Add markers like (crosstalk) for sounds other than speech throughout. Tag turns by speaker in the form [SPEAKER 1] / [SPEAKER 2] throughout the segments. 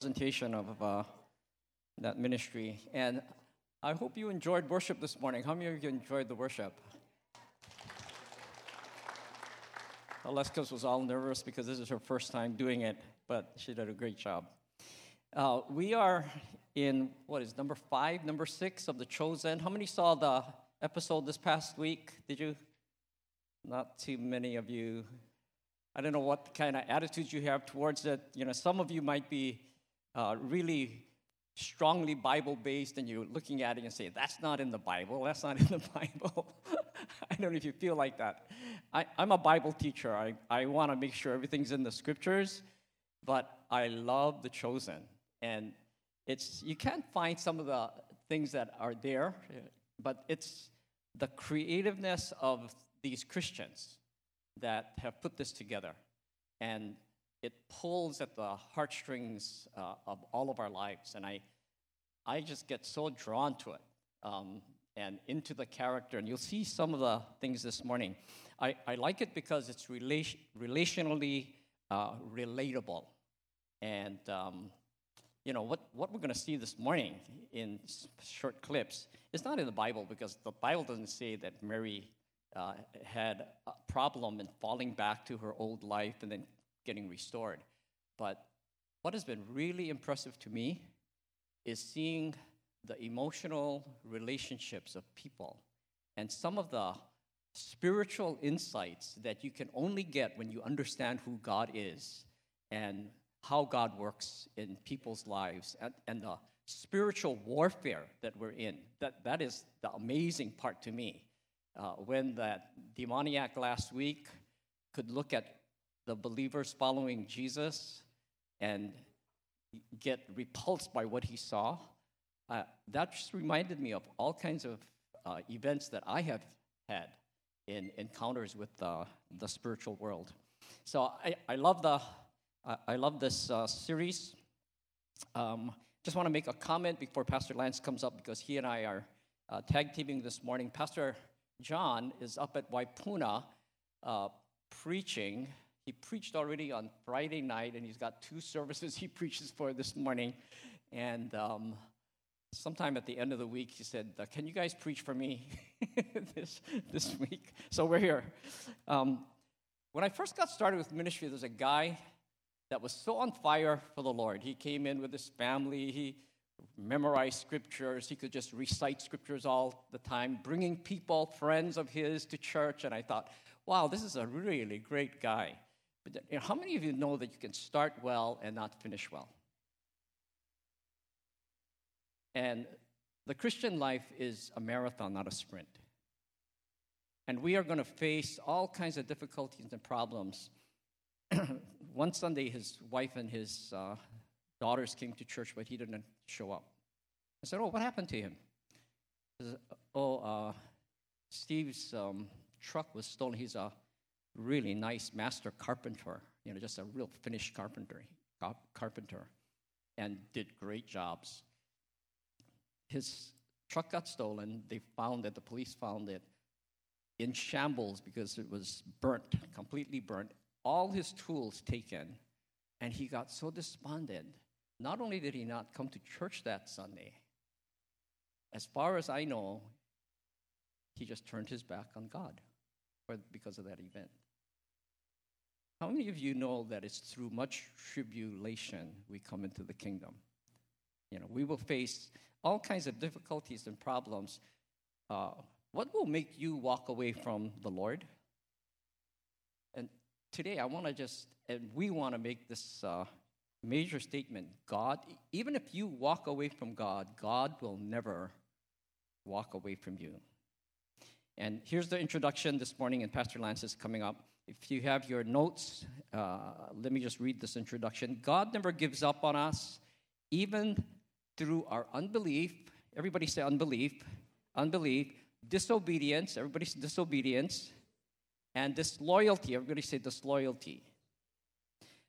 [SPEAKER 1] presentation of uh, that ministry. And I hope you enjoyed worship this morning. How many of you enjoyed the worship? Aleskas was all nervous because this is her first time doing it, but she did a great job. Uh, we are in what is number five, number six of The Chosen. How many saw the episode this past week? Did you? Not too many of you. I don't know what kind of attitudes you have towards it. You know, some of you might be uh, really strongly Bible based and you're looking at it and say, that's not in the Bible, (laughs) that's not in the Bible. (laughs) I don't know if you feel like that. I, am a Bible teacher. I, I want to make sure everything's in the scriptures, but I love the chosen. And it's you can't find some of the things that are there, but it's the creativeness of these Christians that have put this together. And it pulls at the heartstrings uh, of all of our lives. And I, I just get so drawn to it um, and into the character. And you'll see some of the things this morning. I, I like it because it's relation, relationally uh, relatable. And, um, you know, what, what we're going to see this morning in short clips is not in the Bible because the Bible doesn't say that Mary uh, had a problem in falling back to her old life and then getting restored. But what has been really impressive to me is seeing the emotional relationships of people and some of the spiritual insights that you can only get when you understand who God is and how God works in people's lives and, and the spiritual warfare that we're in. That, that is the amazing part to me. Uh, when that demoniac last week could look at the believers following Jesus and get repulsed by what he saw, uh, that just reminded me of all kinds of uh, events that I have had in encounters with uh, the spiritual world. So I, I love the I love this uh, series. Um, just want to make a comment before Pastor Lance comes up because he and I are uh, tag teaming this morning. Pastor John is up at Waipuna uh, preaching he preached already on Friday night, and he's got two services (laughs) he preaches for this morning. And um, sometime at the end of the week, he said, uh, Can you guys preach for me (laughs) this, this week? So we're here. Um, when I first got started with ministry, there's a guy that was so on fire for the Lord. He came in with his family, he memorized scriptures, he could just recite scriptures all the time, bringing people, friends of his, to church. And I thought, wow, this is a really great guy. But you know, how many of you know that you can start well and not finish well? And the Christian life is a marathon, not a sprint. And we are going to face all kinds of difficulties and problems. (clears throat) One Sunday, his wife and his uh, daughters came to church, but he didn't show up. I said, Oh, what happened to him? Said, oh, uh, Steve's um, truck was stolen. He's a really nice master carpenter, you know, just a real finished carpenter, carpenter, and did great jobs. His truck got stolen. They found it, the police found it in shambles because it was burnt, completely burnt. All his tools taken, and he got so despondent. Not only did he not come to church that Sunday, as far as I know, he just turned his back on God because of that event. How many of you know that it's through much tribulation we come into the kingdom? You know, we will face all kinds of difficulties and problems. Uh, what will make you walk away from the Lord? And today I want to just, and we want to make this uh, major statement God, even if you walk away from God, God will never walk away from you. And here's the introduction this morning, and Pastor Lance is coming up. If you have your notes, uh, let me just read this introduction. God never gives up on us, even through our unbelief. Everybody say unbelief, unbelief, disobedience. Everybody say disobedience, and disloyalty. Everybody say disloyalty.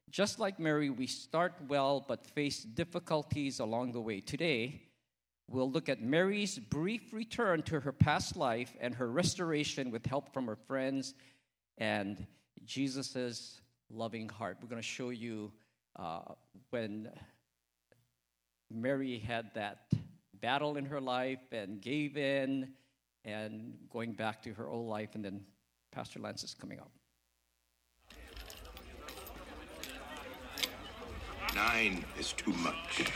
[SPEAKER 1] Just like Mary, we start well but face difficulties along the way. Today, We'll look at Mary's brief return to her past life and her restoration with help from her friends and Jesus' loving heart. We're going to show you uh, when Mary had that battle in her life and gave in and going back to her old life, and then Pastor Lance is coming up.
[SPEAKER 2] Nine is too much.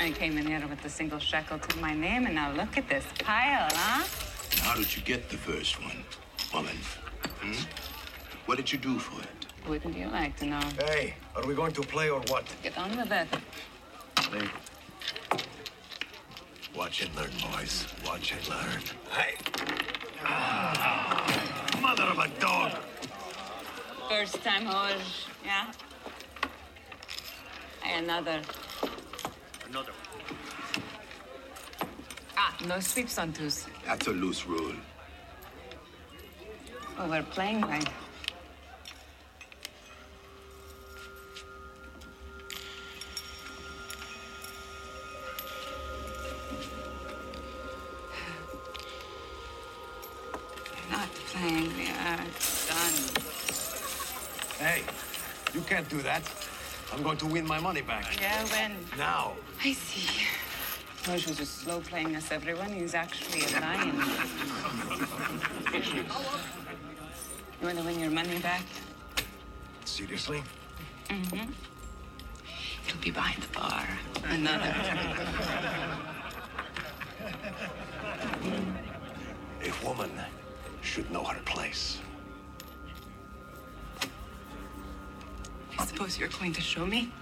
[SPEAKER 3] I came in here with a single shekel to my name, and now look at this pile, huh?
[SPEAKER 2] How did you get the first one, woman? Hmm? What did you do for it?
[SPEAKER 3] Wouldn't you like to know?
[SPEAKER 4] Hey, are we going to play or what?
[SPEAKER 3] Get on with it.
[SPEAKER 4] Hey. Watch and learn, boys. Watch and learn. Hey. Ah, mother of a dog.
[SPEAKER 3] First time hoj, yeah? Hey, another.
[SPEAKER 4] Another.
[SPEAKER 3] Ah, no sweeps on twos.
[SPEAKER 2] That's a loose rule.
[SPEAKER 3] Well, we're playing right. Not playing, we are done.
[SPEAKER 4] Hey, you can't do that. I'm going to win my money back.
[SPEAKER 3] Yeah, when?
[SPEAKER 4] Now.
[SPEAKER 3] I see. Hoj was just slow playing us, everyone. He's actually a lion. (laughs) you want to win your money back?
[SPEAKER 4] Seriously? Mm-hmm.
[SPEAKER 3] It'll be behind the bar. Another.
[SPEAKER 4] A woman should know her place.
[SPEAKER 3] I suppose you're going to show me?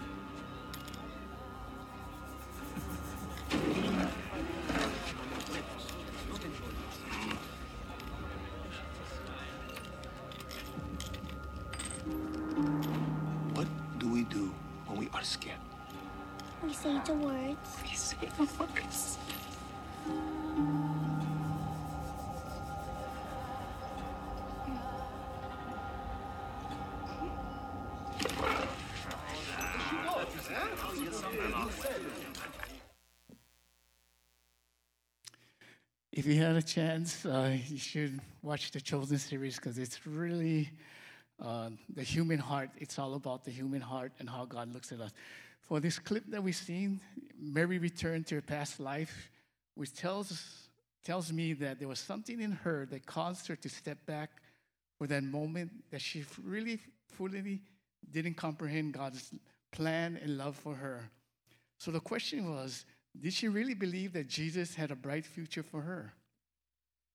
[SPEAKER 5] A chance, uh, you should watch the Chosen series because it's really uh, the human heart. It's all about the human heart and how God looks at us. For this clip that we've seen, Mary returned to her past life, which tells, tells me that there was something in her that caused her to step back for that moment that she really fully didn't comprehend God's plan and love for her. So the question was did she really believe that Jesus had a bright future for her?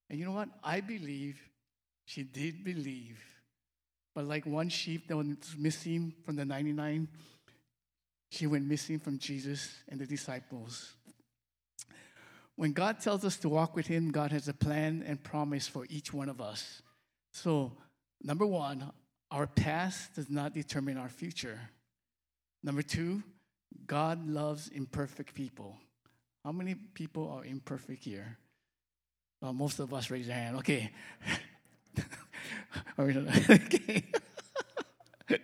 [SPEAKER 5] And you know what? I believe she did believe. But like one sheep that was missing from the 99, she went missing from Jesus and the disciples. When God tells us to walk with Him, God has a plan and promise for each one of us. So, number one, our past does not determine our future. Number two, God loves imperfect people. How many people are imperfect here? Well, most of us raise our hand. Okay. (laughs) (laughs) Okay. (laughs)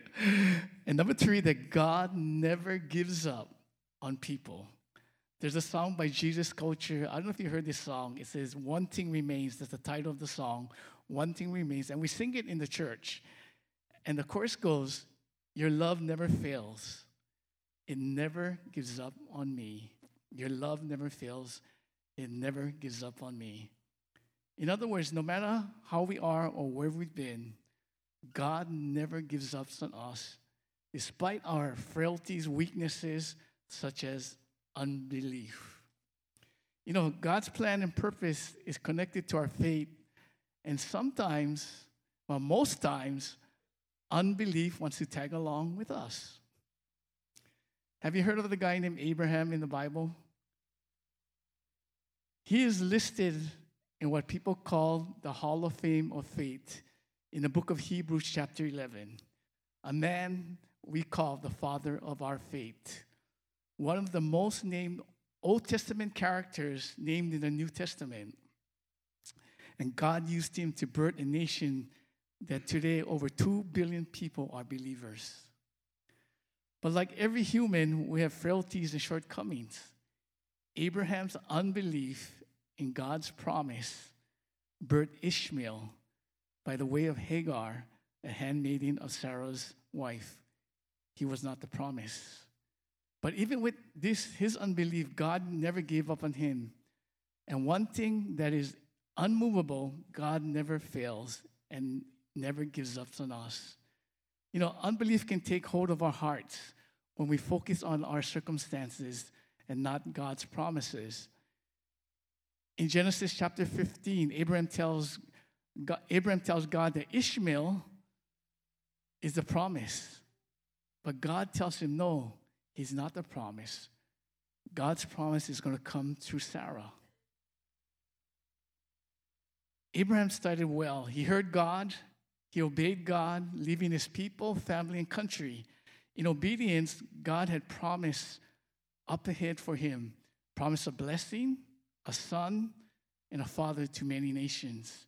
[SPEAKER 5] and number three, that God never gives up on people. There's a song by Jesus Culture. I don't know if you heard this song. It says, One Thing Remains. That's the title of the song. One Thing Remains. And we sing it in the church. And the chorus goes, Your love never fails. It never gives up on me. Your love never fails. It never gives up on me. In other words, no matter how we are or where we've been, God never gives up on us, despite our frailties, weaknesses, such as unbelief. You know, God's plan and purpose is connected to our faith, and sometimes, well, most times, unbelief wants to tag along with us. Have you heard of the guy named Abraham in the Bible? He is listed in what people call the Hall of Fame of Faith in the book of Hebrews, chapter 11. A man we call the father of our faith. One of the most named Old Testament characters named in the New Testament. And God used him to birth a nation that today over 2 billion people are believers. But like every human, we have frailties and shortcomings. Abraham's unbelief in God's promise birthed Ishmael by the way of Hagar, a handmaiden of Sarah's wife. He was not the promise. But even with this, his unbelief, God never gave up on him. And one thing that is unmovable, God never fails and never gives up on us. You know, unbelief can take hold of our hearts when we focus on our circumstances and not God's promises. In Genesis chapter 15, Abraham tells God, Abraham tells God that Ishmael is the promise. But God tells him, no, he's not the promise. God's promise is going to come through Sarah. Abraham started well. He heard God, he obeyed God, leaving his people, family, and country. In obedience, God had promised up ahead for him promise a blessing, a son, and a father to many nations.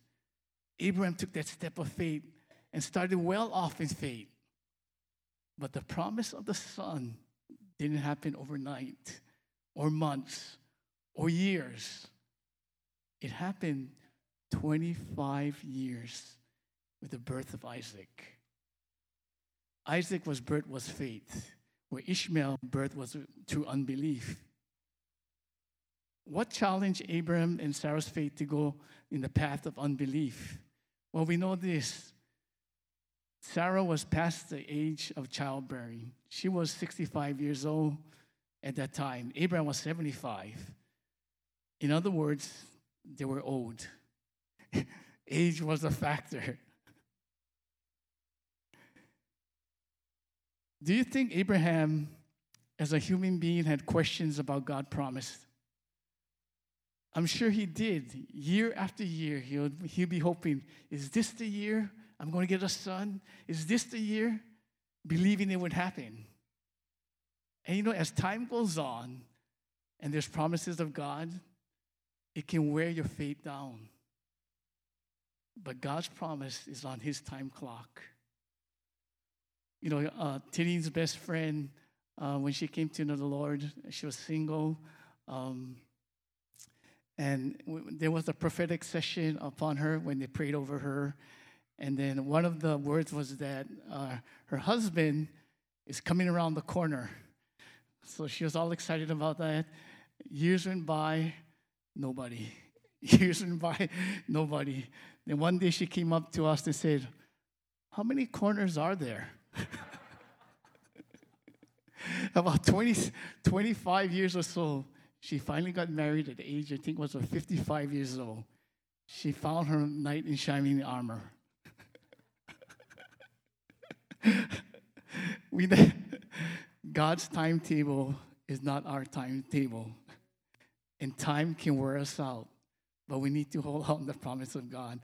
[SPEAKER 5] Abraham took that step of faith and started well off in faith. But the promise of the son didn't happen overnight or months or years. It happened 25 years with the birth of Isaac. Isaac was birth was faith, where Ishmael birth was through unbelief. What challenged Abraham and Sarah's faith to go in the path of unbelief? Well, we know this. Sarah was past the age of childbearing. She was 65 years old at that time. Abraham was 75. In other words, they were old. (laughs) age was a factor. Do you think Abraham, as a human being, had questions about God promised? I'm sure he did. Year after year, he'll, he'll be hoping, is this the year I'm going to get a son? Is this the year? Believing it would happen. And you know, as time goes on and there's promises of God, it can wear your faith down. But God's promise is on his time clock. You know, uh, best friend, uh, when she came to know the Lord, she was single. Um, and there was a prophetic session upon her when they prayed over her. And then one of the words was that uh, her husband is coming around the corner. So she was all excited about that. Years went by, nobody. (laughs) Years went by, nobody. Then one day she came up to us and said, How many corners are there? (laughs) About 20, 25 years or so, she finally got married at the age, I think, was 55 years old. She found her knight in shining armor. (laughs) we, God's timetable is not our timetable. And time can wear us out, but we need to hold on to the promise of God.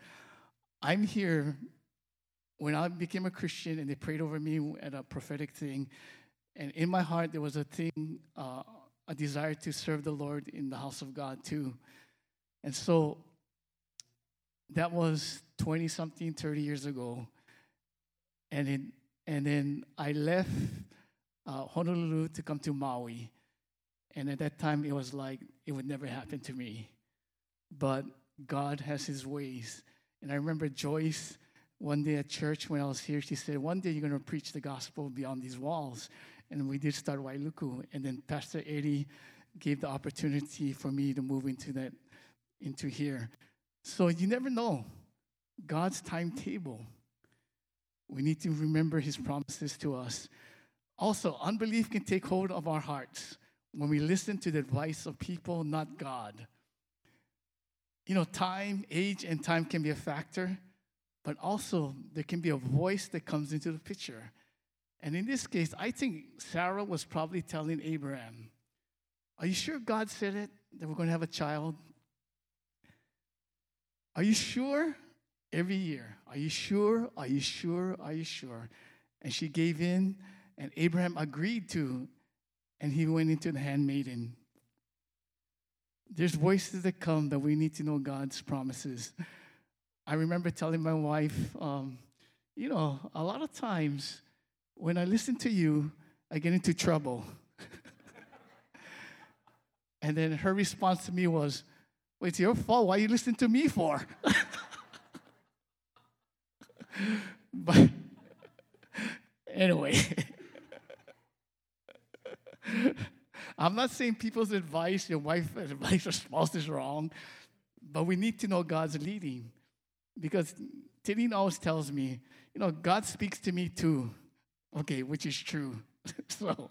[SPEAKER 5] I'm here when I became a Christian and they prayed over me at a prophetic thing, and in my heart there was a thing, uh, a desire to serve the Lord in the house of God too. And so that was 20 something, 30 years ago. And, it, and then I left uh, Honolulu to come to Maui. And at that time, it was like it would never happen to me. But God has His ways. And I remember Joyce one day at church when I was here, she said, One day you're going to preach the gospel beyond these walls. And we did start Wailuku. And then Pastor Eddie gave the opportunity for me to move into that, into here. So you never know God's timetable. We need to remember his promises to us. Also, unbelief can take hold of our hearts when we listen to the advice of people, not God. You know, time, age, and time can be a factor, but also there can be a voice that comes into the picture. And in this case, I think Sarah was probably telling Abraham, Are you sure God said it, that we're going to have a child? Are you sure? Every year. Are you sure? Are you sure? Are you sure? And she gave in, and Abraham agreed to, and he went into the handmaiden. There's voices that come that we need to know God's promises. I remember telling my wife, um, you know, a lot of times when I listen to you, I get into trouble. (laughs) and then her response to me was, well, it's your fault. Why you listening to me for? (laughs) but anyway, (laughs) I'm not saying people's advice, your wife advice or spouse is wrong, but we need to know God's leading. Because Tidine always tells me, you know, God speaks to me too. Okay, which is true. (laughs) so,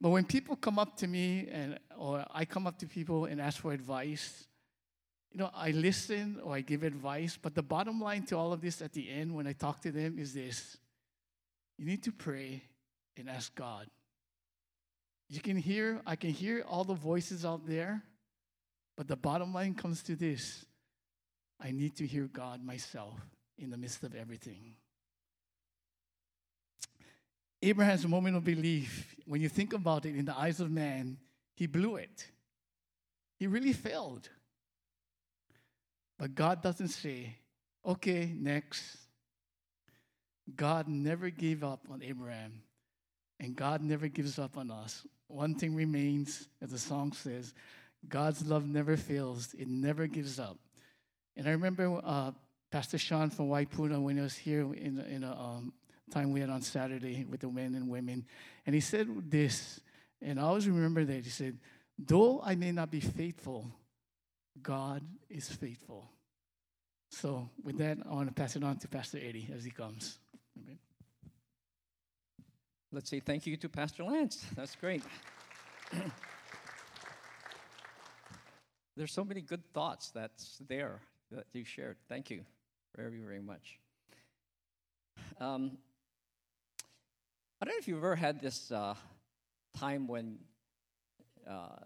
[SPEAKER 5] but when people come up to me and or I come up to people and ask for advice, you know, I listen or I give advice, but the bottom line to all of this at the end when I talk to them is this. You need to pray and ask God. You can hear, I can hear all the voices out there, but the bottom line comes to this I need to hear God myself in the midst of everything. Abraham's moment of belief, when you think about it in the eyes of man, he blew it. He really failed. But God doesn't say, okay, next. God never gave up on Abraham, and God never gives up on us. One thing remains, as the song says, God's love never fails, it never gives up. And I remember uh, Pastor Sean from Waipuna when he was here in, in a um, time we had on Saturday with the men and women, and he said this, and I always remember that. He said, Though I may not be faithful, God is faithful. So, with that, I want to pass it on to Pastor Eddie as he comes. Amen.
[SPEAKER 1] Let's say thank you to Pastor Lance. That's great. (clears throat) There's so many good thoughts that's there that you shared. Thank you very, very much. Um, I don't know if you've ever had this uh, time when uh,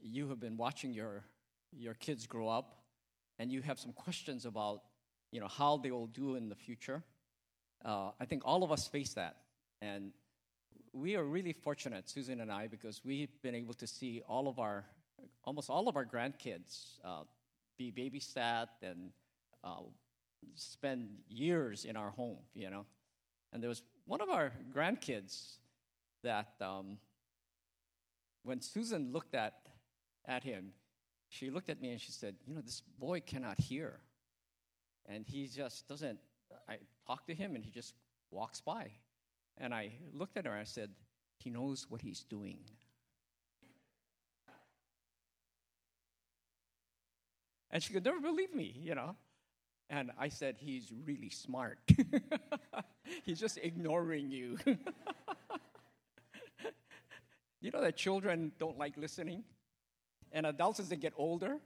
[SPEAKER 1] you have been watching your, your kids grow up and you have some questions about you know, how they will do in the future. Uh, I think all of us face that. And we are really fortunate, Susan and I, because we've been able to see all of our, almost all of our grandkids uh, be babysat and uh, spend years in our home, you know. And there was one of our grandkids that, um, when Susan looked at, at him, she looked at me and she said, You know, this boy cannot hear. And he just doesn't, I talk to him and he just walks by. And I looked at her and I said, He knows what he's doing. And she could never believe me, you know. And I said, He's really smart. (laughs) he's just ignoring you. (laughs) you know that children don't like listening? And adults, as they get older,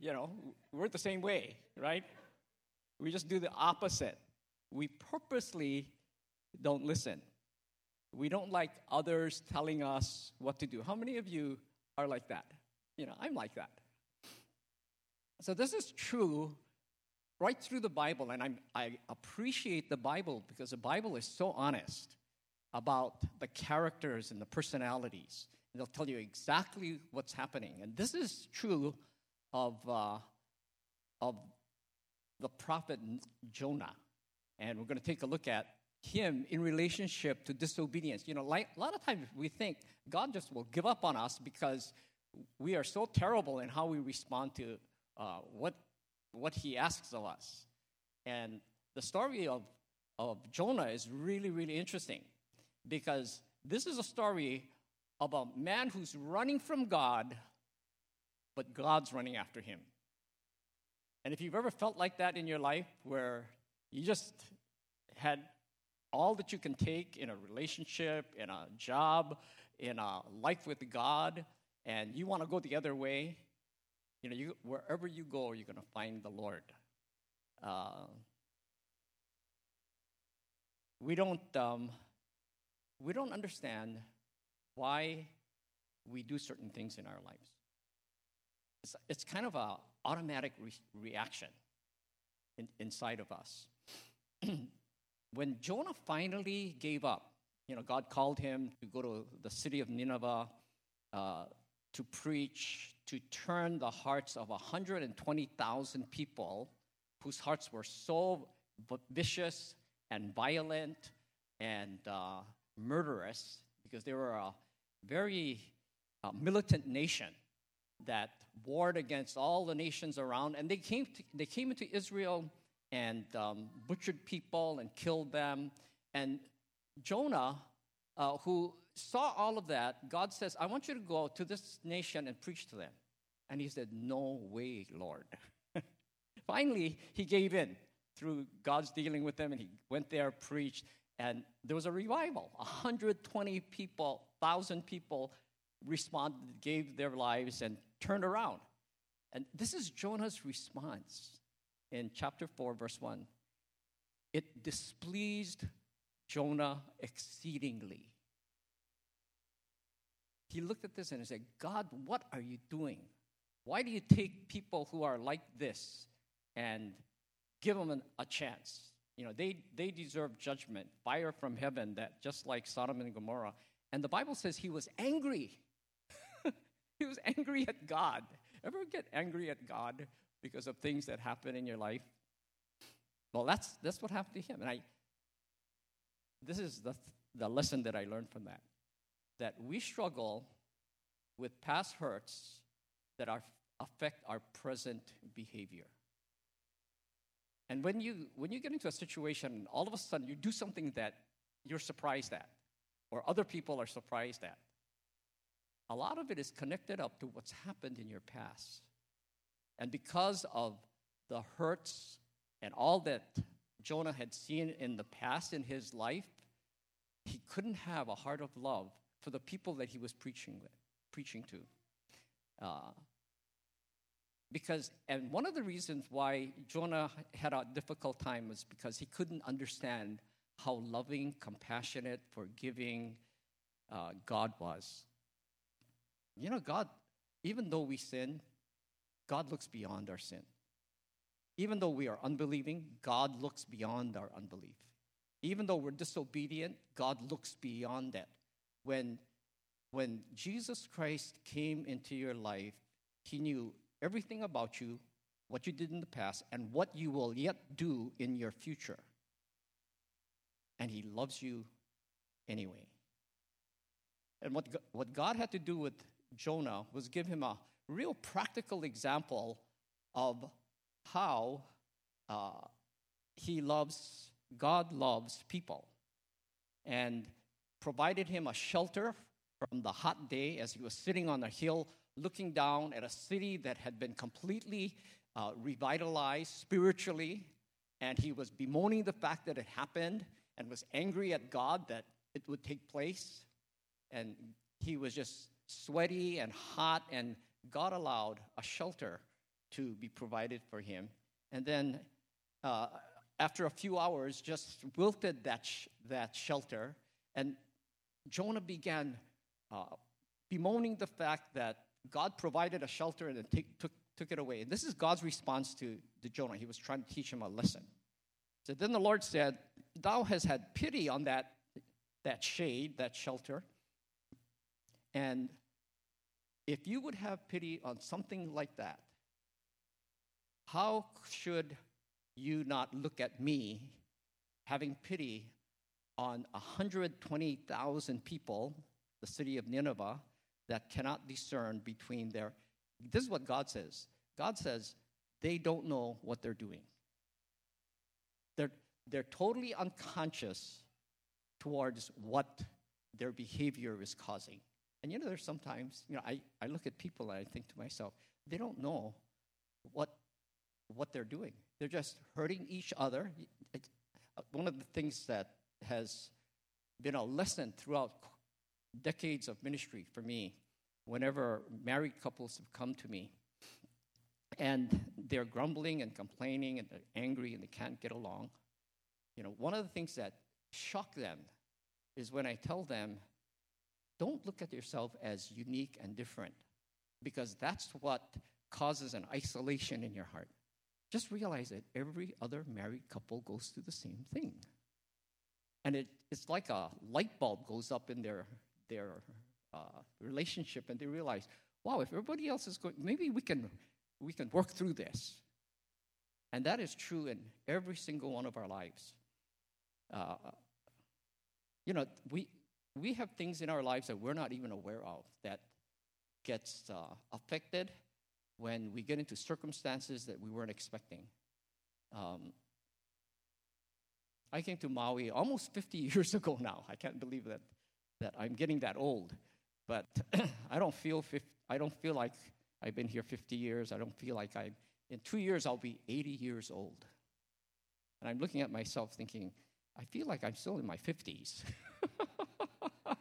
[SPEAKER 1] you know, we're the same way, right? We just do the opposite. We purposely don't listen. We don't like others telling us what to do. How many of you are like that? You know, I'm like that. So this is true right through the Bible, and I'm, I appreciate the Bible because the Bible is so honest about the characters and the personalities. And they'll tell you exactly what's happening. And this is true of, uh, of the prophet Jonah. And we're going to take a look at him in relationship to disobedience. You know, like, a lot of times we think God just will give up on us because we are so terrible in how we respond to uh, what, what he asks of us. And the story of, of Jonah is really, really interesting because this is a story of a man who's running from God, but God's running after him. And if you've ever felt like that in your life, where you just had all that you can take in a relationship, in a job, in a life with God, and you want to go the other way, you know, you, wherever you go, you're going to find the Lord. Uh, we don't um, we don't understand why we do certain things in our lives. It's, it's kind of a automatic re- reaction in, inside of us. (clears throat) when Jonah finally gave up, you know, God called him to go to the city of Nineveh uh, to preach, to turn the hearts of 120,000 people whose hearts were so vicious and violent and uh, murderous because they were a very uh, militant nation that warred against all the nations around. And they came, to, they came into Israel and um, butchered people and killed them. And Jonah, uh, who saw all of that, God says, I want you to go to this nation and preach to them. And he said, No way, Lord. (laughs) Finally, he gave in through God's dealing with them, and he went there, preached, and there was a revival. 120 people, 1,000 people responded, gave their lives, and turned around. And this is Jonah's response in chapter 4, verse 1. It displeased Jonah exceedingly. He looked at this and he said, God, what are you doing? Why do you take people who are like this and give them an, a chance? You know, they, they deserve judgment, fire from heaven, that just like Sodom and Gomorrah. And the Bible says he was angry. (laughs) he was angry at God. Ever get angry at God because of things that happen in your life? Well, that's, that's what happened to him. And I, this is the, the lesson that I learned from that. That we struggle with past hurts that are, affect our present behavior. And when you, when you get into a situation, all of a sudden you do something that you're surprised at, or other people are surprised at, a lot of it is connected up to what's happened in your past. And because of the hurts and all that Jonah had seen in the past in his life, he couldn't have a heart of love for the people that he was preaching preaching to. Uh, because, and one of the reasons why Jonah had a difficult time was because he couldn't understand how loving, compassionate, forgiving uh, God was. You know, God, even though we sin, God looks beyond our sin. Even though we are unbelieving, God looks beyond our unbelief. Even though we're disobedient, God looks beyond that. When, when Jesus Christ came into your life, He knew everything about you, what you did in the past, and what you will yet do in your future. And He loves you anyway. And what, what God had to do with Jonah was give him a real practical example of how uh, he loves, God loves people, and provided him a shelter from the hot day as he was sitting on a hill looking down at a city that had been completely uh, revitalized spiritually, and he was bemoaning the fact that it happened and was angry at God that it would take place. And he was just sweaty and hot, and God allowed a shelter to be provided for him. And then, uh, after a few hours, just wilted that, sh- that shelter, and Jonah began uh, bemoaning the fact that God provided a shelter and then take, took, took it away. And this is God's response to, to Jonah. He was trying to teach him a lesson. So then the Lord said, Thou hast had pity on that, that shade, that shelter. And if you would have pity on something like that, how should you not look at me having pity on 120,000 people, the city of Nineveh, that cannot discern between their. This is what God says God says they don't know what they're doing. They're, they're totally unconscious towards what their behavior is causing. And you know, there's sometimes, you know, I, I look at people and I think to myself, they don't know what, what they're doing. They're just hurting each other. One of the things that has been a lesson throughout decades of ministry for me whenever married couples have come to me and they're grumbling and complaining and they're angry and they can't get along. You know, one of the things that shock them is when I tell them, don't look at yourself as unique and different because that's what causes an isolation in your heart. Just realize that every other married couple goes through the same thing. And it, it's like a light bulb goes up in their their uh, relationship and they realize, wow, if everybody else is going, maybe we can, we can work through this. And that is true in every single one of our lives. Uh, you know, we, we have things in our lives that we're not even aware of that gets uh, affected when we get into circumstances that we weren't expecting. Um, I came to Maui almost 50 (laughs) years ago now. I can't believe that that I'm getting that old, but (clears throat) I don't feel 50, I don't feel like I've been here 50 years. I don't feel like I'm, in 2 years I'll be 80 years old. And I'm looking at myself thinking, I feel like I'm still in my 50s. (laughs) but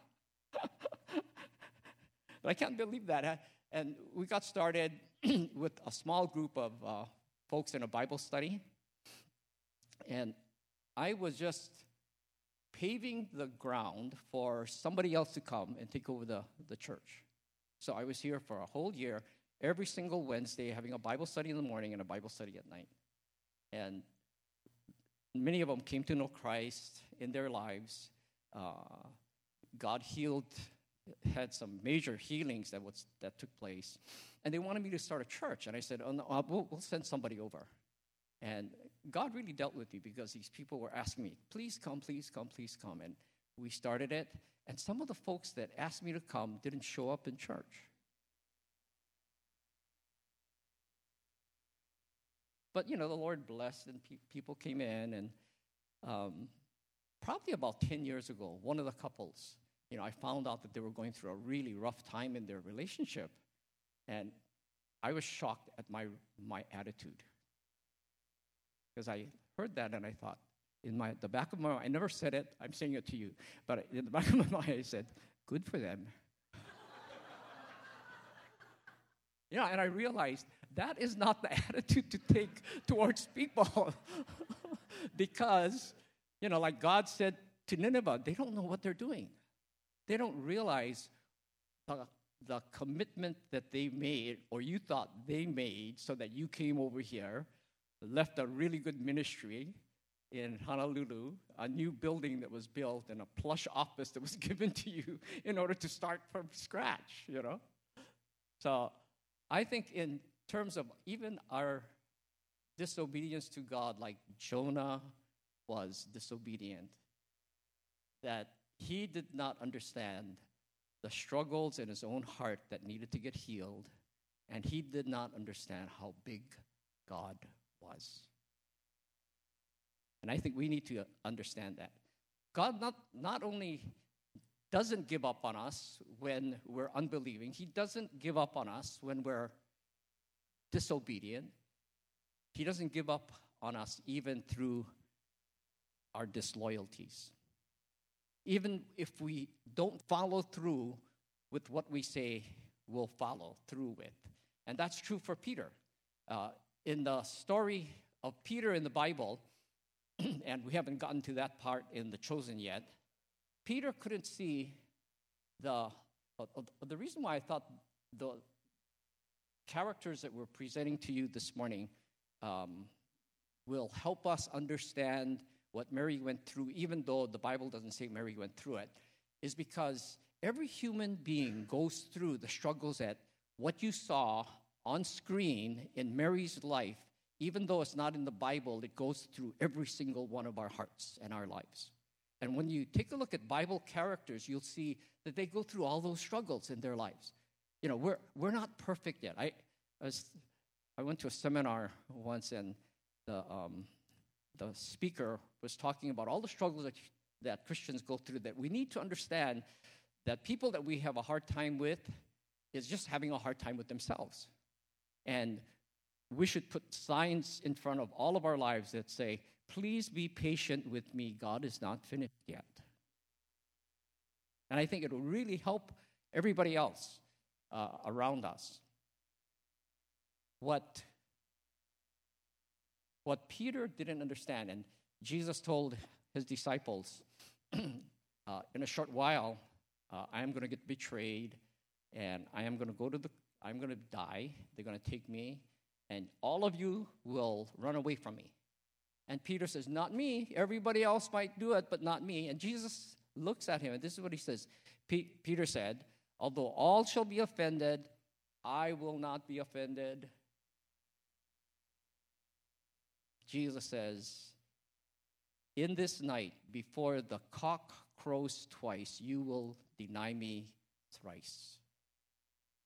[SPEAKER 1] I can't believe that. And we got started (clears throat) with a small group of uh, folks in a Bible study. And I was just paving the ground for somebody else to come and take over the, the church. So I was here for a whole year, every single Wednesday, having a Bible study in the morning and a Bible study at night. And many of them came to know Christ in their lives. Uh, God healed, had some major healings that, was, that took place. And they wanted me to start a church. And I said, oh, no, uh, we'll, we'll send somebody over. And God really dealt with me because these people were asking me, please come, please come, please come. And we started it. And some of the folks that asked me to come didn't show up in church. But, you know, the Lord blessed and pe- people came in. And um, probably about 10 years ago, one of the couples, you know, I found out that they were going through a really rough time in their relationship. And I was shocked at my, my attitude because I heard that and I thought, in my the back of my mind, I never said it. I'm saying it to you, but in the back of my (laughs) mind, I said, "Good for them." (laughs) you know, and I realized that is not the (laughs) attitude to take towards people, because you know, like God said to Nineveh, they don't know what they're doing. They don't realize the, the commitment that they made, or you thought they made, so that you came over here left a really good ministry in Honolulu, a new building that was built, and a plush office that was (laughs) given to you in order to start from scratch, you know? So I think, in terms of even our disobedience to God, like Jonah was disobedient, that he did not understand the struggles in his own heart that needed to get healed, and he did not understand how big God was. And I think we need to understand that. God not, not only doesn't give up on us when we're unbelieving, He doesn't give up on us when we're disobedient. He doesn't give up on us even through our disloyalties. Even if we don't follow through with what we say we'll follow through with. And that's true for Peter. Uh, in the story of Peter in the Bible, (clears throat) and we haven't gotten to that part in The Chosen yet, Peter couldn't see the. Uh, the reason why I thought the characters that we're presenting to you this morning um, will help us understand what Mary went through, even though the Bible doesn't say Mary went through it, is because every human being goes through the struggles that what you saw on screen in Mary's life, even though it's not in the Bible, it goes through every single one of our hearts and our lives. And when you take a look at Bible characters, you'll see that they go through all those struggles in their lives. You know, we're, we're not perfect yet. I, I, was, I went to a seminar once, and the, um, the speaker was talking about all the struggles that, that Christians go through, that we need to understand that people that we have a hard time with is just having a hard time with themselves. And we should put signs in front of all of our lives that say, Please be patient with me. God is not finished yet. And I think it will really help everybody else uh, around us. What, what Peter didn't understand, and Jesus told his disciples, (clears throat) uh, in a short while, uh, I am going to get betrayed, and I am going to go to the I'm going to die. They're going to take me, and all of you will run away from me. And Peter says, Not me. Everybody else might do it, but not me. And Jesus looks at him, and this is what he says P- Peter said, Although all shall be offended, I will not be offended. Jesus says, In this night, before the cock crows twice, you will deny me thrice.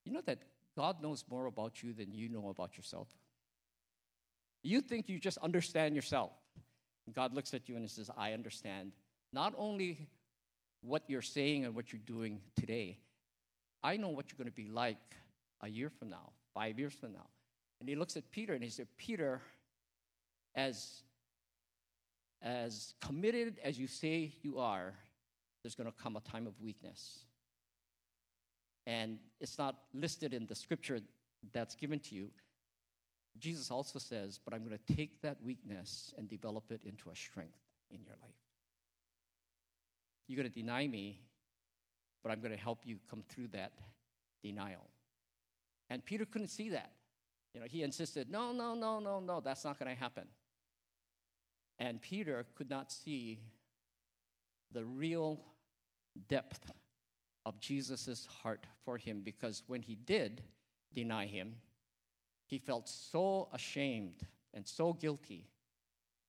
[SPEAKER 1] You know that God knows more about you than you know about yourself. You think you just understand yourself. God looks at you and He says, I understand not only what you're saying and what you're doing today. I know what you're going to be like a year from now, five years from now. And he looks at Peter and he said, Peter, as, as committed as you say you are, there's going to come a time of weakness. And it's not listed in the scripture that's given to you. Jesus also says, But I'm going to take that weakness and develop it into a strength in your life. You're going to deny me, but I'm going to help you come through that denial. And Peter couldn't see that. You know, he insisted, No, no, no, no, no, that's not going to happen. And Peter could not see the real depth of Jesus' heart for him because when he did deny him, he felt so ashamed and so guilty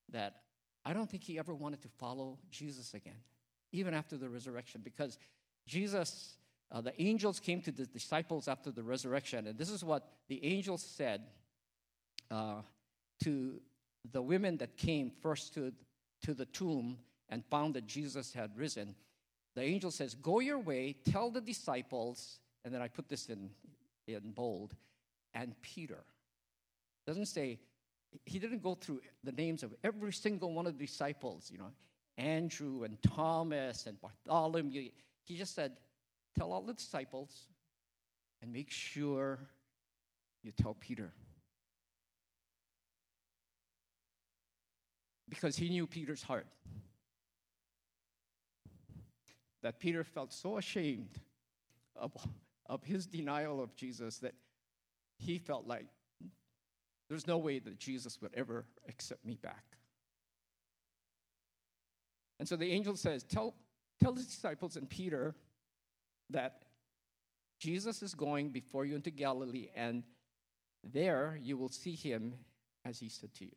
[SPEAKER 1] that I don't think he ever wanted to follow Jesus again, even after the resurrection, because Jesus, uh, the angels came to the disciples after the resurrection, and this is what the angels said uh, to the women that came first to, to the tomb and found that Jesus had risen. The angel says, Go your way, tell the disciples, and then I put this in, in bold and Peter. Doesn't say, he didn't go through the names of every single one of the disciples, you know, Andrew and Thomas and Bartholomew. He just said, Tell all the disciples and make sure you tell Peter. Because he knew Peter's heart. That Peter felt so ashamed of, of his denial of Jesus that he felt like there's no way that Jesus would ever accept me back. And so the angel says, Tell, tell the disciples and Peter that Jesus is going before you into Galilee, and there you will see him as he said to you.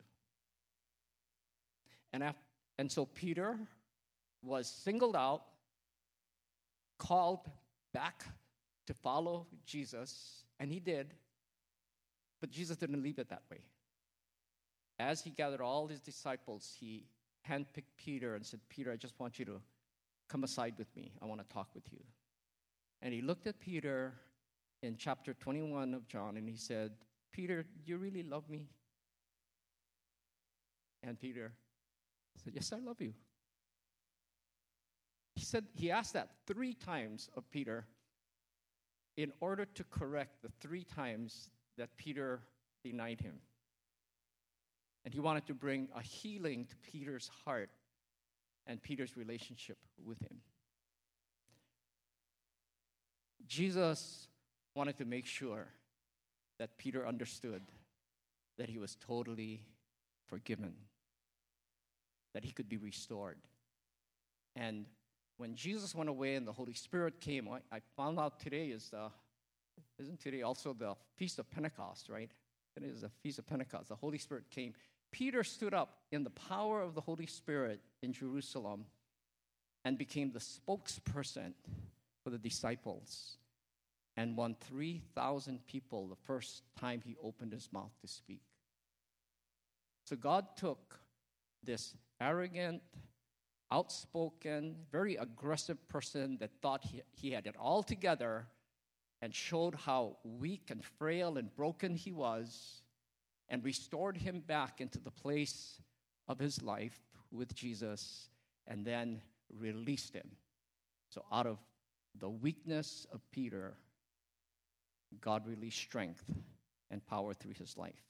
[SPEAKER 1] And, after, and so Peter was singled out, called back to follow Jesus, and he did. But Jesus didn't leave it that way. As he gathered all his disciples, he handpicked Peter and said, Peter, I just want you to come aside with me. I want to talk with you. And he looked at Peter in chapter 21 of John and he said, Peter, do you really love me? And Peter said, Yes, I love you. He said, he asked that three times of Peter in order to correct the three times that Peter denied him. And he wanted to bring a healing to Peter's heart and Peter's relationship with him. Jesus wanted to make sure that Peter understood that he was totally forgiven, that he could be restored. And when Jesus went away and the Holy Spirit came, I, found out today is the isn't today also the Feast of Pentecost, right? It is the Feast of Pentecost. The Holy Spirit came. Peter stood up in the power of the Holy Spirit in Jerusalem and became the spokesperson for the disciples and won 3,000 people the first time he opened his mouth to speak. So God took this arrogant, outspoken, very aggressive person that thought he, he had it all together and showed how weak and frail and broken he was and restored him back into the place of his life with Jesus and then released him. So, out of the weakness of Peter, God released strength and power through his life.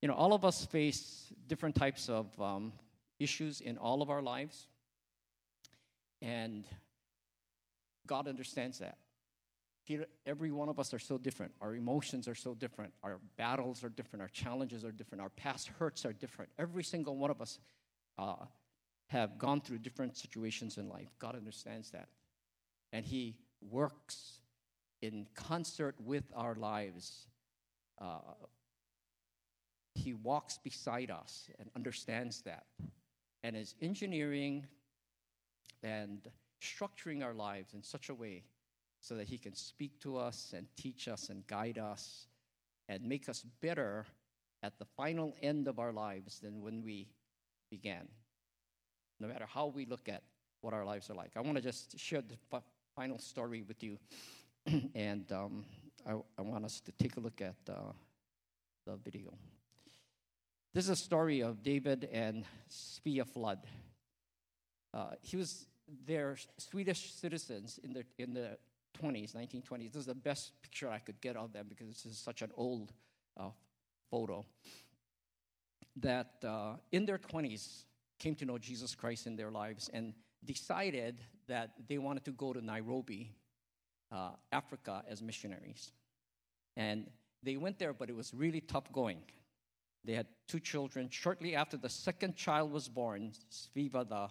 [SPEAKER 1] You know, all of us face different types of um, issues in all of our lives, and God understands that Here, every one of us are so different. Our emotions are so different. Our battles are different. Our challenges are different. Our past hurts are different. Every single one of us uh, have gone through different situations in life. God understands that. And He works in concert with our lives. Uh, he walks beside us and understands that and is engineering and structuring our lives in such a way so that He can speak to us and teach us and guide us and make us better at the final end of our lives than when we began. No matter how we look at what our lives are like. I want to just share the fi- final story with you, (clears throat) and um, I, I, want us to take a look at uh, the video. This is a story of David and Svea Flood. Uh, he was their Swedish citizens in the in the 20s, 1920s. This is the best picture I could get of them because this is such an old uh, photo. That uh, in their 20s came to know Jesus Christ in their lives and decided that they wanted to go to Nairobi, uh, Africa, as missionaries. And they went there, but it was really tough going. They had two children. Shortly after the second child was born, Svea, the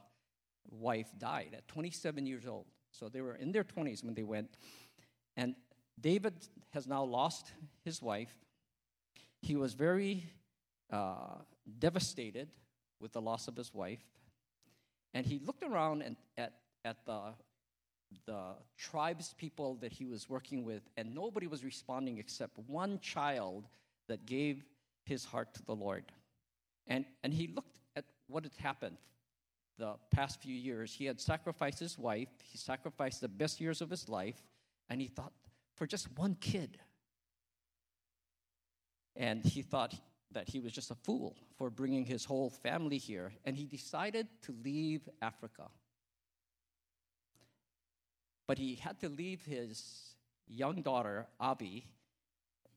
[SPEAKER 1] wife, died at 27 years old. So they were in their 20s when they went. And David has now lost his wife. He was very uh, devastated with the loss of his wife. And he looked around and, at, at the, the tribes people that he was working with, and nobody was responding except one child that gave his heart to the Lord. And, and he looked at what had happened the past few years. He had sacrificed his wife, he sacrificed the best years of his life, and he thought, for just one kid. And he thought that he was just a fool for bringing his whole family here, and he decided to leave Africa. But he had to leave his young daughter, Abby,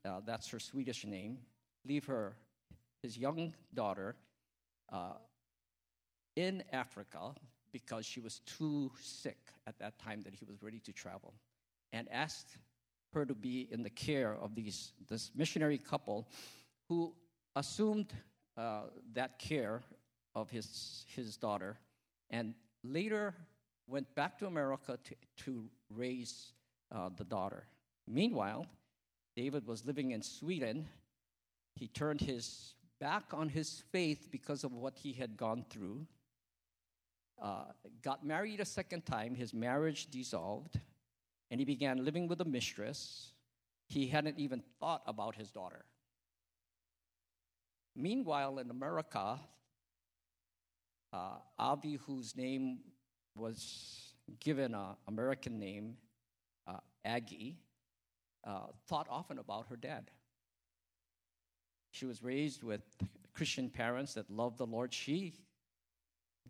[SPEAKER 1] uh, that's her Swedish name, leave her, his young daughter, uh, in Africa because she was too sick at that time that he was ready to travel, and asked her to be in the care of these, this missionary couple who assumed uh, that care of his, his daughter and later went back to America to, to raise uh, the daughter. Meanwhile, David was living in Sweden. He turned his back on his faith because of what he had gone through. Uh, got married a second time. His marriage dissolved, and he began living with a mistress. He hadn't even thought about his daughter. Meanwhile, in America, uh, Avi, whose name was given an American name, uh, Aggie, uh, thought often about her dad. She was raised with Christian parents that loved the Lord. She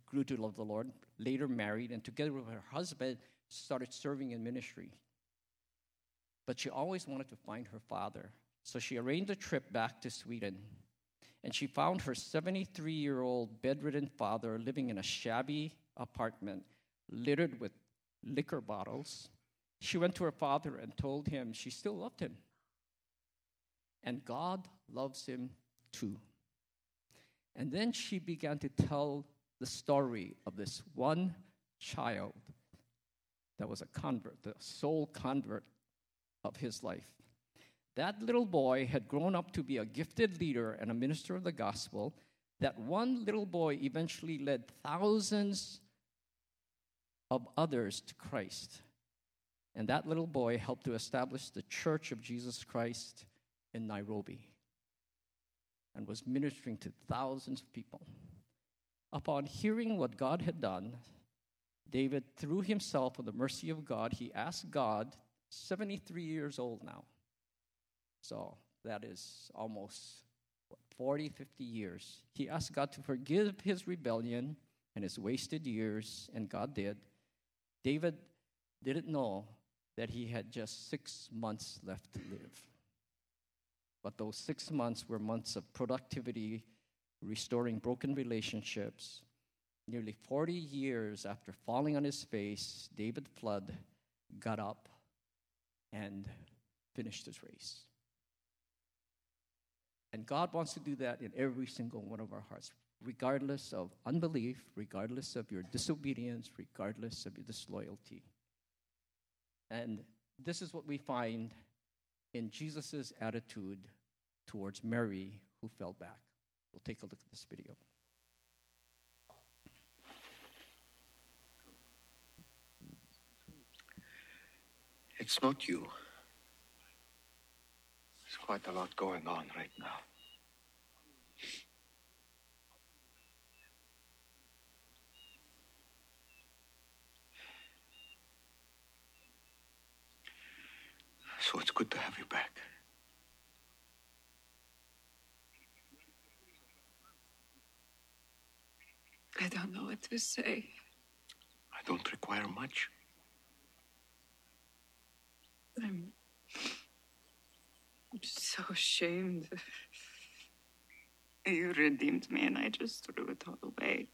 [SPEAKER 1] grew to love the Lord, later married, and together with her husband, started serving in ministry. But she always wanted to find her father. So she arranged a trip back to Sweden and she found her 73 year old bedridden father living in a shabby apartment littered with liquor bottles. She went to her father and told him she still loved him. And God loves him too. And then she began to tell the story of this one child that was a convert, the sole convert of his life. That little boy had grown up to be a gifted leader and a minister of the gospel. That one little boy eventually led thousands of others to Christ. And that little boy helped to establish the Church of Jesus Christ in Nairobi and was ministering to thousands of people. Upon hearing what God had done, David threw himself on the mercy of God. He asked God, 73 years old now, so that is almost what, 40, 50 years. He asked God to forgive his rebellion and his wasted years, and God did. David didn't know that he had just six months left to live. But those six months were months of productivity, restoring broken relationships. Nearly 40 years after falling on his face, David Flood got up and finished his race. And God wants to do that in every single one of our hearts, regardless of unbelief, regardless of your disobedience, regardless of your disloyalty. And this is what we find in Jesus' attitude towards Mary, who fell back. We'll take a look at this video.
[SPEAKER 6] It's not you There's quite a lot going on right now. So it's good to have you back.
[SPEAKER 3] I don't know what to say.
[SPEAKER 6] I don't require much.
[SPEAKER 3] I'm, I'm so ashamed. You redeemed me, and I just threw it all away.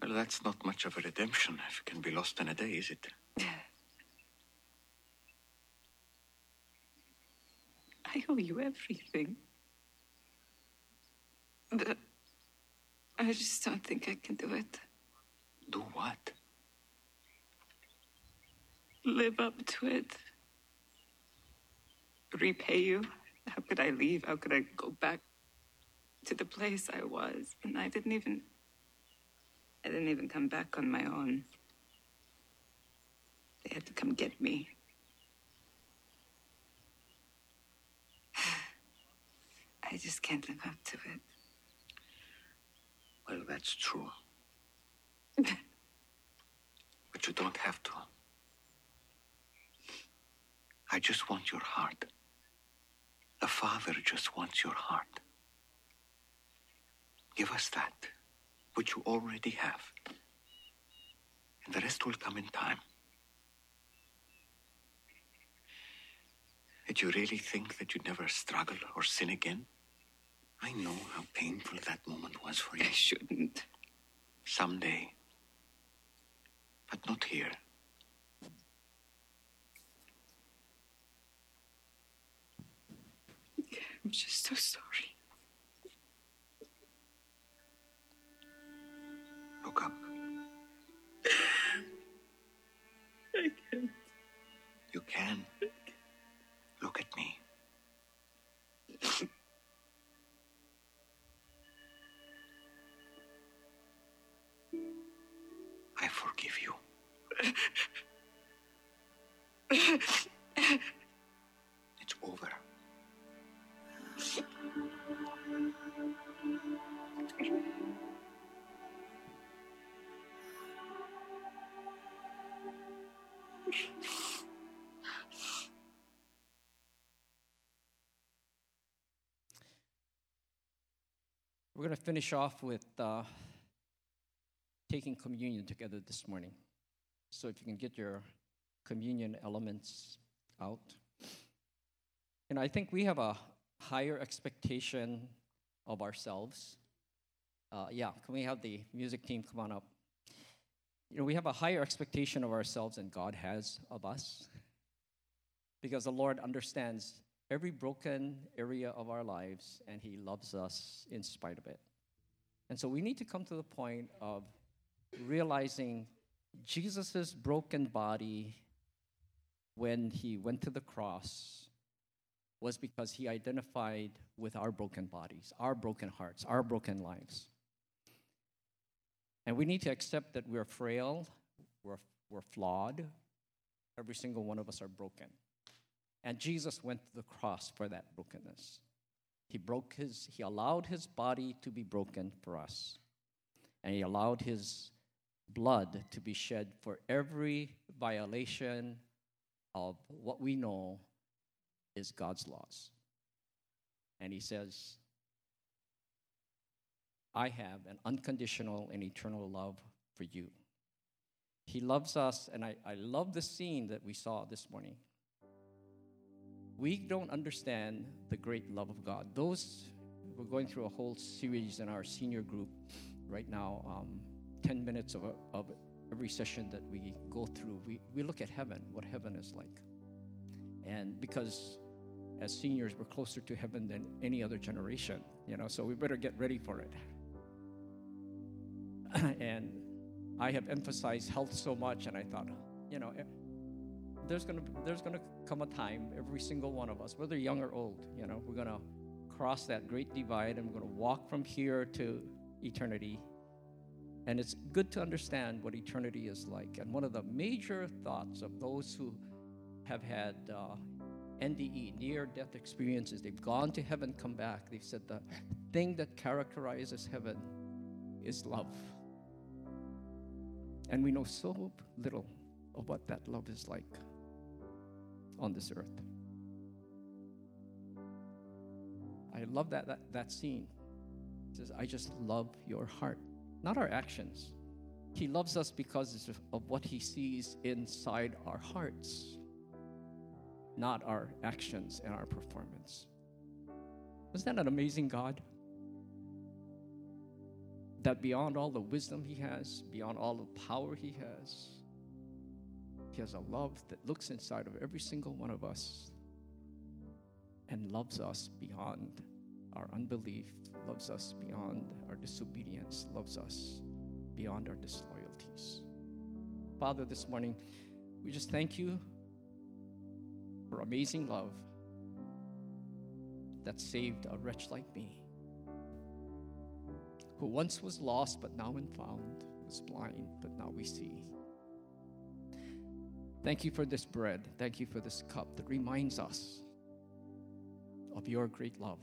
[SPEAKER 6] Well, that's not much of a redemption if it can be lost in a day, is it? (laughs)
[SPEAKER 3] I owe you everything. But I just don't think I can do it.
[SPEAKER 6] Do what?
[SPEAKER 3] Live up to it. Repay you. How could I leave? How could I go back to the place I was? And I didn't even. I didn't even come back on my own. They had to come get me. I just can't live up to it.
[SPEAKER 6] Well, that's true. (laughs) but you don't have to. I just want your heart. A father just wants your heart. Give us that, which you already have. And the rest will come in time. Did you really think that you'd never struggle or sin again? I know how painful that moment was for you.
[SPEAKER 3] I shouldn't.
[SPEAKER 6] Someday. But not here.
[SPEAKER 3] I'm just so sorry.
[SPEAKER 6] Look up.
[SPEAKER 3] I can't.
[SPEAKER 6] You can. Look at me. (laughs) It's over.
[SPEAKER 1] We're going to finish off with uh, taking communion together this morning. So if you can get your communion elements out. And I think we have a higher expectation of ourselves. Uh, yeah, can we have the music team come on up? You know, we have a higher expectation of ourselves than God has of us because the Lord understands every broken area of our lives and He loves us in spite of it. And so we need to come to the point of realizing Jesus' broken body when He went to the cross was because He identified with our broken bodies, our broken hearts, our broken lives. And we need to accept that we're frail, we're, we're flawed, every single one of us are broken. And Jesus went to the cross for that brokenness. He broke his, he allowed his body to be broken for us. And he allowed his blood to be shed for every violation of what we know is God's laws. And he says, I have an unconditional and eternal love for you. He loves us, and I, I love the scene that we saw this morning. We don't understand the great love of God. Those, we're going through a whole series in our senior group right now, um, 10 minutes of, a, of every session that we go through. We, we look at heaven, what heaven is like. And because as seniors, we're closer to heaven than any other generation, you know, so we better get ready for it. (clears throat) and I have emphasized health so much, and I thought, you know, eh, there's gonna there's gonna come a time, every single one of us, whether young or old, you know, we're gonna cross that great divide, and we're gonna walk from here to eternity. And it's good to understand what eternity is like. And one of the major thoughts of those who have had uh, NDE, near death experiences, they've gone to heaven, come back. They've said the thing that characterizes heaven is love. And we know so little of what that love is like. on this earth. I love that, that, that scene. It says, I just love your heart, not our actions. He loves us because of what he sees inside our hearts, not our actions and our performance. Isn't that an amazing God? That beyond all the wisdom he has, beyond all the power he has, he has a love that looks inside of every single one of us and loves us beyond our unbelief, loves us beyond our disobedience, loves us beyond our disloyalties. Father, this morning, we just thank you for amazing love that saved a wretch like me, who once was lost but now found, was blind but now we see. Thank you for this bread. Thank you for this cup that reminds us of your great love.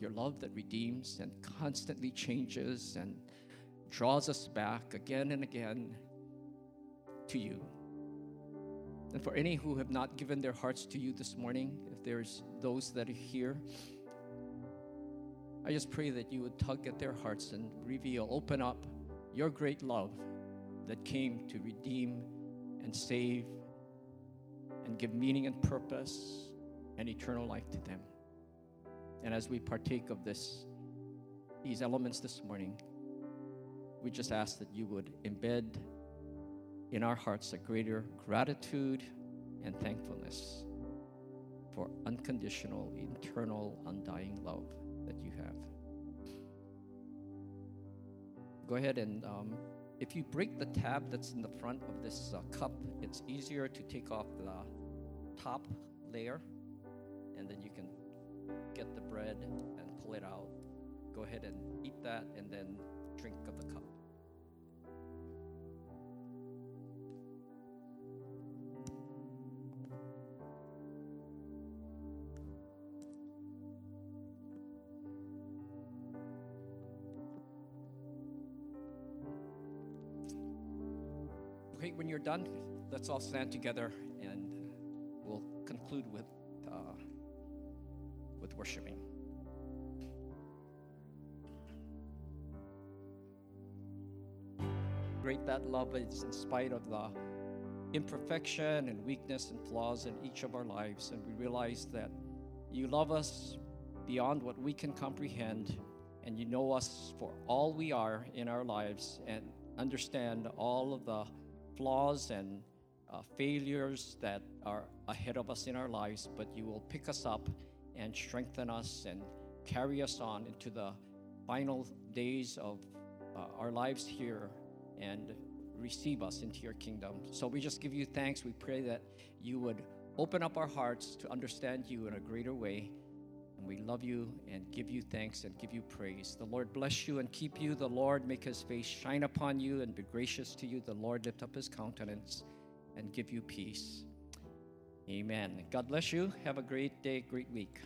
[SPEAKER 1] Your love that redeems and constantly changes and draws us back again and again to you. And for any who have not given their hearts to you this morning, if there's those that are here, I just pray that you would tug at their hearts and reveal, open up your great love that came to redeem and save and give meaning and purpose and eternal life to them. And as we partake of this, these elements this morning, we just ask that you would embed in our hearts a greater gratitude and thankfulness for unconditional, eternal, undying love that you have. Go ahead and um, if you break the tab that's in the front of this uh, cup, it's easier to take off the top layer, and then you can bread and pull it out. Go ahead and eat that, and then drink of the cup. Okay, when you're done, let's all stand together and we'll conclude with, uh, worshiping. Great that love is in spite of the imperfection and weakness and flaws in each of our lives, and we realize that you love us beyond what we can comprehend, and you know us for all we are in our lives, and understand all of the flaws and uh, failures that are ahead of us in our lives, but you will pick us up and strengthen us and carry us on into the final days of uh, our lives here and receive us into your kingdom. So we just give you thanks. We pray that you would open up our hearts to understand you in a greater way. And we love you and give you thanks and give you praise. The Lord bless you and keep you. The Lord make his face shine upon you and be gracious to you. The Lord lift up his countenance and give you peace. Amen. God bless you. Have a great day, great week.